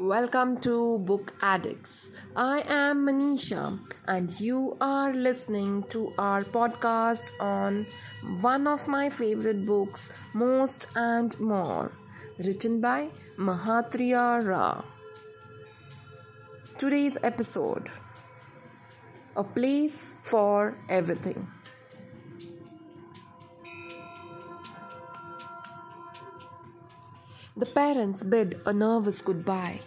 Welcome to Book Addicts. I am Manisha, and you are listening to our podcast on one of my favorite books, Most and More, written by Mahatria Ra. Today's episode A Place for Everything. The parents bid a nervous goodbye.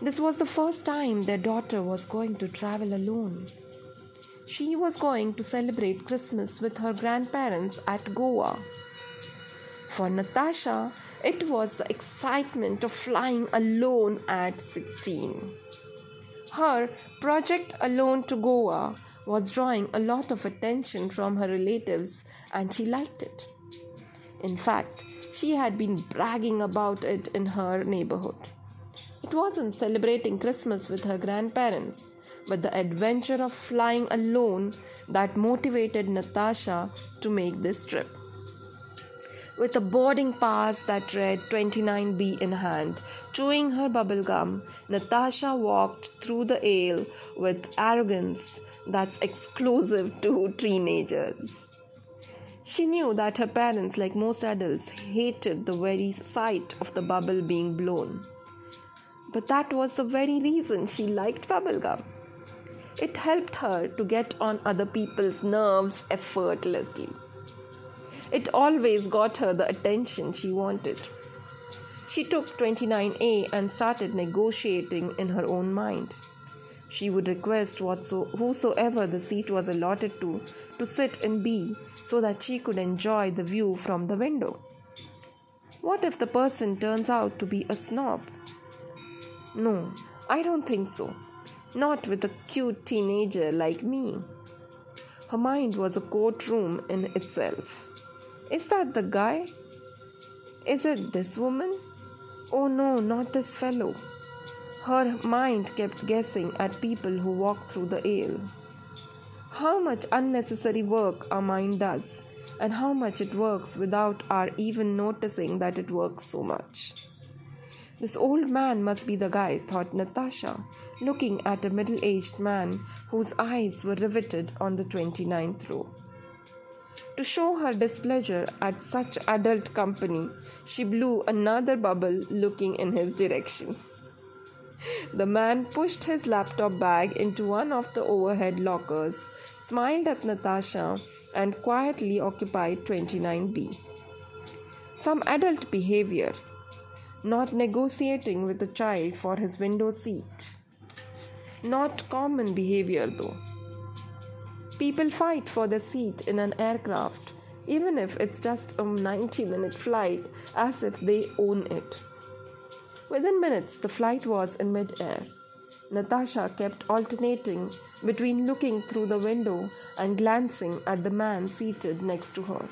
This was the first time their daughter was going to travel alone. She was going to celebrate Christmas with her grandparents at Goa. For Natasha, it was the excitement of flying alone at 16. Her project Alone to Goa was drawing a lot of attention from her relatives and she liked it. In fact, she had been bragging about it in her neighborhood. It wasn't celebrating Christmas with her grandparents, but the adventure of flying alone that motivated Natasha to make this trip. With a boarding pass that read 29B in hand, chewing her bubble gum, Natasha walked through the aisle with arrogance that's exclusive to teenagers. She knew that her parents, like most adults, hated the very sight of the bubble being blown. But that was the very reason she liked bubblegum. It helped her to get on other people's nerves effortlessly. It always got her the attention she wanted. She took 29A and started negotiating in her own mind. She would request whatso, whosoever the seat was allotted to to sit in B so that she could enjoy the view from the window. What if the person turns out to be a snob? No, I don't think so. Not with a cute teenager like me. Her mind was a courtroom in itself. Is that the guy? Is it this woman? Oh no, not this fellow. Her mind kept guessing at people who walked through the aisle. How much unnecessary work our mind does, and how much it works without our even noticing that it works so much. This old man must be the guy, thought Natasha, looking at a middle aged man whose eyes were riveted on the 29th row. To show her displeasure at such adult company, she blew another bubble looking in his direction. The man pushed his laptop bag into one of the overhead lockers, smiled at Natasha, and quietly occupied 29B. Some adult behavior, not negotiating with a child for his window seat. Not common behavior though. People fight for the seat in an aircraft, even if it's just a 90 minute flight, as if they own it. Within minutes, the flight was in mid-air. Natasha kept alternating between looking through the window and glancing at the man seated next to her.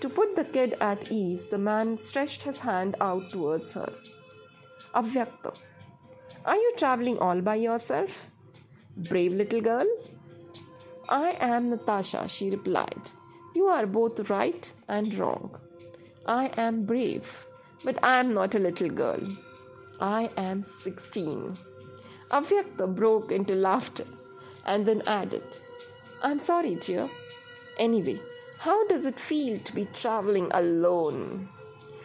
To put the kid at ease, the man stretched his hand out towards her. Avyakta, are you traveling all by yourself? Brave little girl. I am Natasha, she replied. You are both right and wrong. I am brave. But I am not a little girl. I am 16. Avyakta broke into laughter and then added, I'm sorry, dear. Anyway, how does it feel to be traveling alone?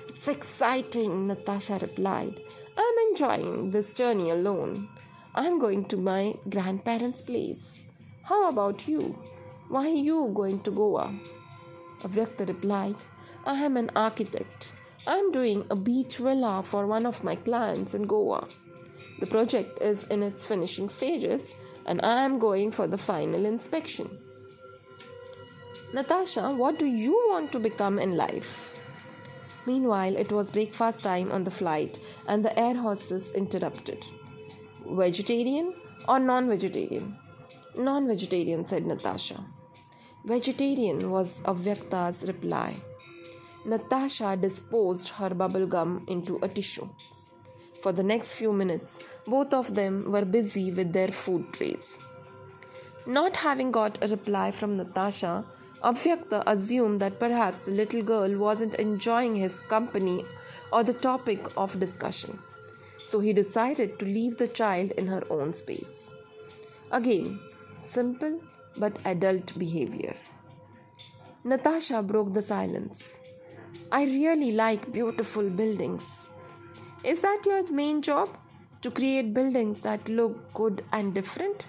It's exciting, Natasha replied. I'm enjoying this journey alone. I'm going to my grandparents' place. How about you? Why are you going to Goa? Avyakta replied, I am an architect I'm doing a beach villa for one of my clients in Goa. The project is in its finishing stages and I am going for the final inspection. Natasha, what do you want to become in life? Meanwhile, it was breakfast time on the flight and the air hostess interrupted. Vegetarian or non vegetarian? Non vegetarian, said Natasha. Vegetarian was Avyakta's reply. Natasha disposed her bubble gum into a tissue. For the next few minutes, both of them were busy with their food trays. Not having got a reply from Natasha, Avyakta assumed that perhaps the little girl wasn't enjoying his company or the topic of discussion. so he decided to leave the child in her own space. Again, simple but adult behavior. Natasha broke the silence. I really like beautiful buildings. Is that your main job? To create buildings that look good and different?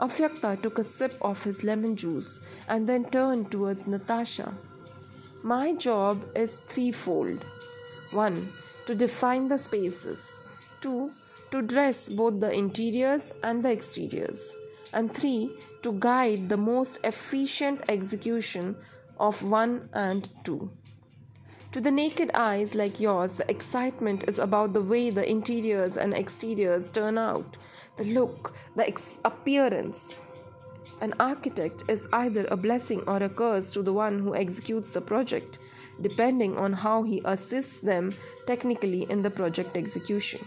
Avyakta took a sip of his lemon juice and then turned towards Natasha. My job is threefold 1. To define the spaces, 2. To dress both the interiors and the exteriors, and 3. To guide the most efficient execution of 1 and 2. To the naked eyes like yours, the excitement is about the way the interiors and exteriors turn out, the look, the ex- appearance. An architect is either a blessing or a curse to the one who executes the project, depending on how he assists them technically in the project execution.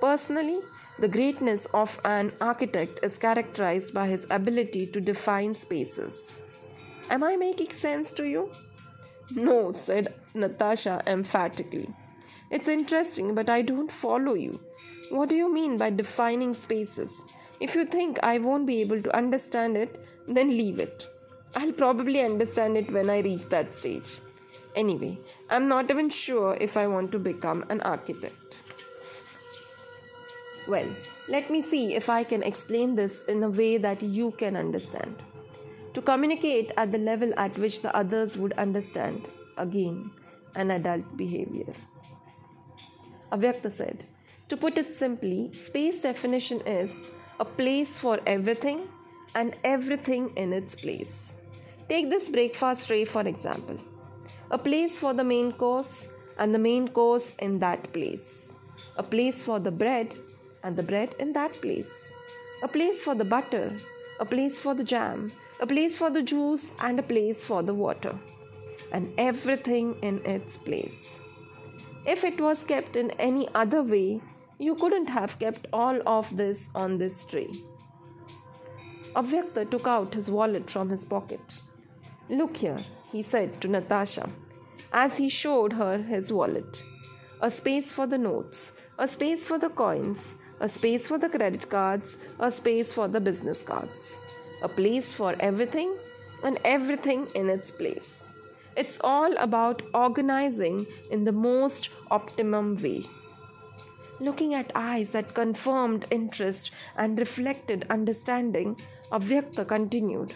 Personally, the greatness of an architect is characterized by his ability to define spaces. Am I making sense to you? No, said Natasha emphatically. It's interesting, but I don't follow you. What do you mean by defining spaces? If you think I won't be able to understand it, then leave it. I'll probably understand it when I reach that stage. Anyway, I'm not even sure if I want to become an architect. Well, let me see if I can explain this in a way that you can understand to communicate at the level at which the others would understand. Again, an adult behavior. Avyakta said, to put it simply, space definition is a place for everything and everything in its place. Take this breakfast tray for example. A place for the main course and the main course in that place. A place for the bread and the bread in that place. A place for the butter, a place for the jam, a place for the juice, and a place for the water, and everything in its place. If it was kept in any other way, you couldn't have kept all of this on this tray. Avyakta took out his wallet from his pocket. Look here, he said to Natasha as he showed her his wallet. A space for the notes, a space for the coins, a space for the credit cards, a space for the business cards a place for everything and everything in its place. It's all about organizing in the most optimum way. Looking at eyes that confirmed interest and reflected understanding, Avyakta continued.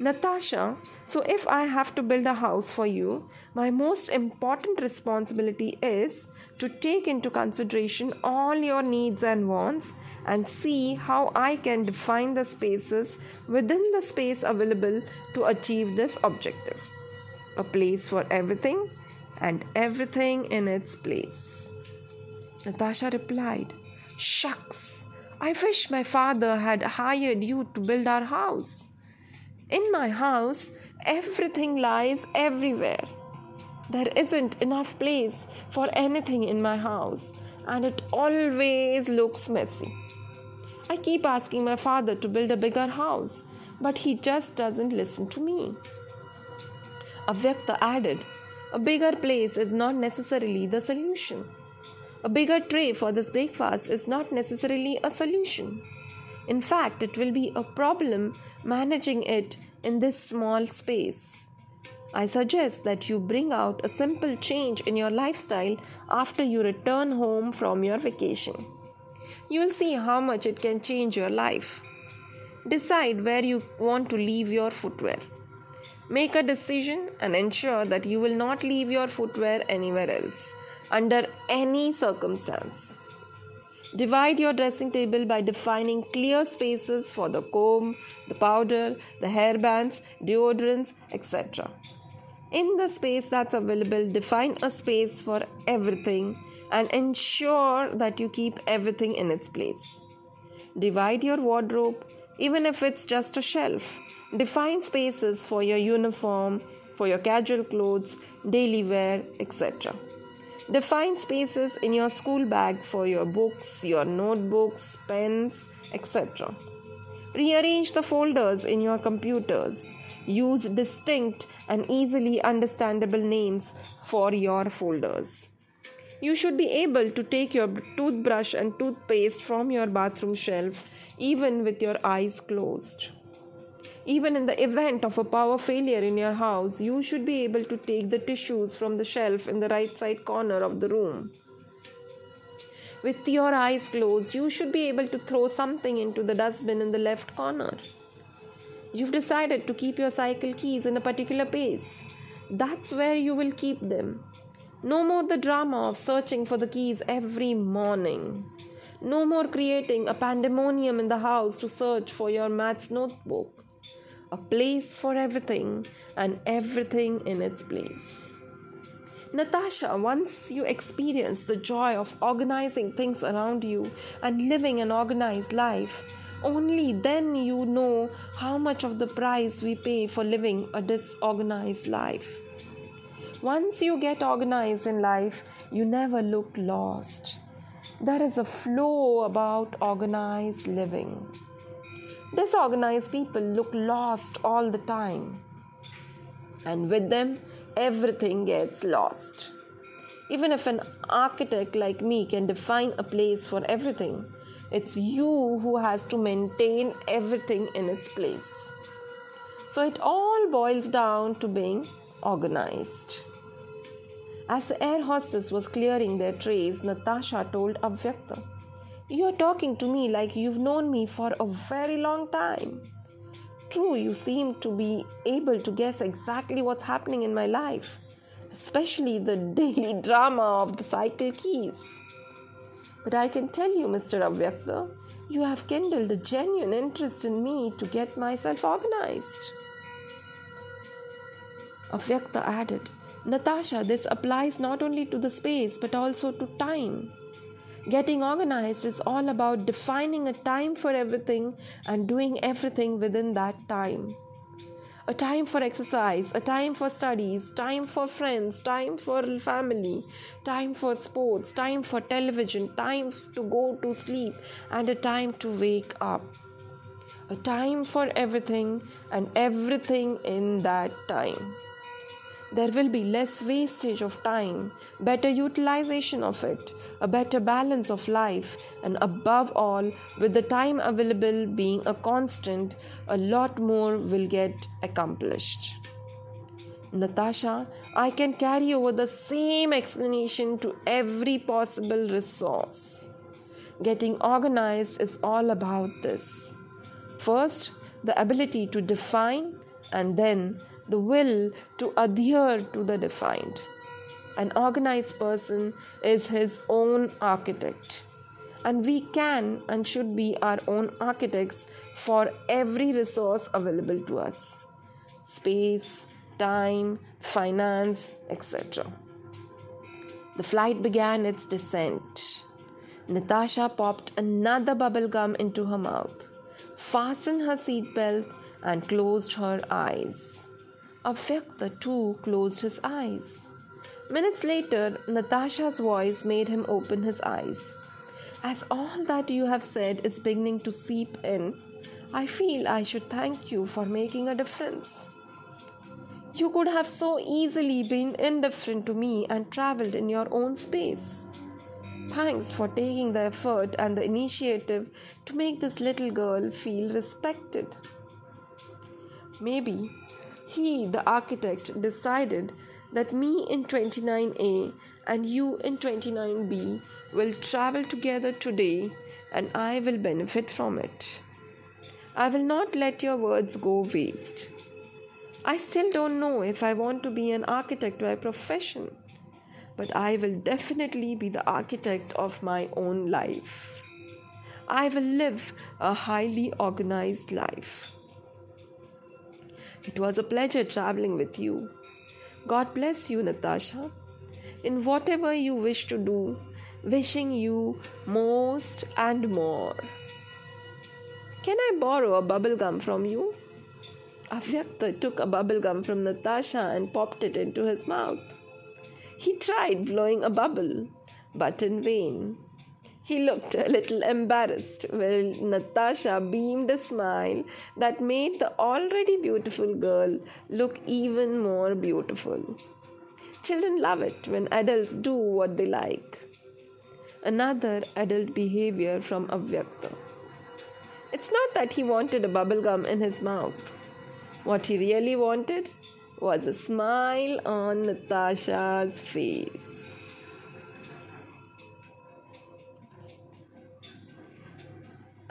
Natasha, so if I have to build a house for you, my most important responsibility is to take into consideration all your needs and wants and see how I can define the spaces within the space available to achieve this objective. A place for everything and everything in its place. Natasha replied, Shucks, I wish my father had hired you to build our house. In my house, everything lies everywhere. There isn't enough place for anything in my house, and it always looks messy. I keep asking my father to build a bigger house, but he just doesn't listen to me. Avyakta added, A bigger place is not necessarily the solution. A bigger tray for this breakfast is not necessarily a solution. In fact, it will be a problem managing it in this small space. I suggest that you bring out a simple change in your lifestyle after you return home from your vacation you will see how much it can change your life. Decide where you want to leave your footwear. Make a decision and ensure that you will not leave your footwear anywhere else, under any circumstance. Divide your dressing table by defining clear spaces for the comb, the powder, the hairbands, deodorants, etc. In the space that's available, define a space for everything and ensure that you keep everything in its place. Divide your wardrobe, even if it's just a shelf. Define spaces for your uniform, for your casual clothes, daily wear, etc. Define spaces in your school bag for your books, your notebooks, pens, etc. Rearrange the folders in your computers. Use distinct and easily understandable names for your folders. You should be able to take your toothbrush and toothpaste from your bathroom shelf even with your eyes closed. Even in the event of a power failure in your house, you should be able to take the tissues from the shelf in the right side corner of the room. With your eyes closed, you should be able to throw something into the dustbin in the left corner. You've decided to keep your cycle keys in a particular place. That's where you will keep them. No more the drama of searching for the keys every morning. No more creating a pandemonium in the house to search for your maths notebook. A place for everything and everything in its place. Natasha, once you experience the joy of organizing things around you and living an organized life, only then you know how much of the price we pay for living a disorganized life. Once you get organized in life, you never look lost. There is a flow about organized living. Disorganized people look lost all the time, and with them, everything gets lost. Even if an architect like me can define a place for everything, it's you who has to maintain everything in its place. So it all boils down to being organized. As the air hostess was clearing their trays, Natasha told Avyakta, You are talking to me like you've known me for a very long time. True, you seem to be able to guess exactly what's happening in my life, especially the daily drama of the cycle keys. But I can tell you, Mr. Avyakta, you have kindled a genuine interest in me to get myself organized. Avyakta added, Natasha, this applies not only to the space but also to time. Getting organized is all about defining a time for everything and doing everything within that time a time for exercise, a time for studies, time for friends, time for family, time for sports, time for television, time to go to sleep, and a time to wake up. A time for everything and everything in that time there will be less wastage of time, better utilization of it, a better balance of life, and above all, with the time available being a constant, a lot more will get accomplished. Natasha, I can carry over the same explanation to every possible resource. Getting organized is all about this. First, the ability to define, and then the will to adhere to the defined. An organized person is his own architect. And we can and should be our own architects for every resource available to us space, time, finance, etc. The flight began its descent. Natasha popped another bubble gum into her mouth, fastened her seatbelt, and closed her eyes. Avyakta too closed his eyes. Minutes later, Natasha's voice made him open his eyes. As all that you have said is beginning to seep in, I feel I should thank you for making a difference. You could have so easily been indifferent to me and traveled in your own space. Thanks for taking the effort and the initiative to make this little girl feel respected. Maybe he, the architect, decided that me in 29A and you in 29B will travel together today and I will benefit from it. I will not let your words go waste. I still don't know if I want to be an architect by profession, but I will definitely be the architect of my own life. I will live a highly organized life. It was a pleasure traveling with you. God bless you, Natasha. In whatever you wish to do, wishing you most and more. Can I borrow a bubble gum from you? Avyakta took a bubble gum from Natasha and popped it into his mouth. He tried blowing a bubble, but in vain. He looked a little embarrassed while Natasha beamed a smile that made the already beautiful girl look even more beautiful. Children love it when adults do what they like. Another adult behavior from Avyakta. It's not that he wanted a bubblegum in his mouth. What he really wanted was a smile on Natasha's face.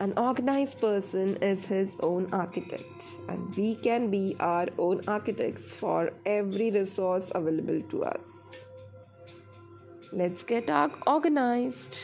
An organized person is his own architect, and we can be our own architects for every resource available to us. Let's get organized.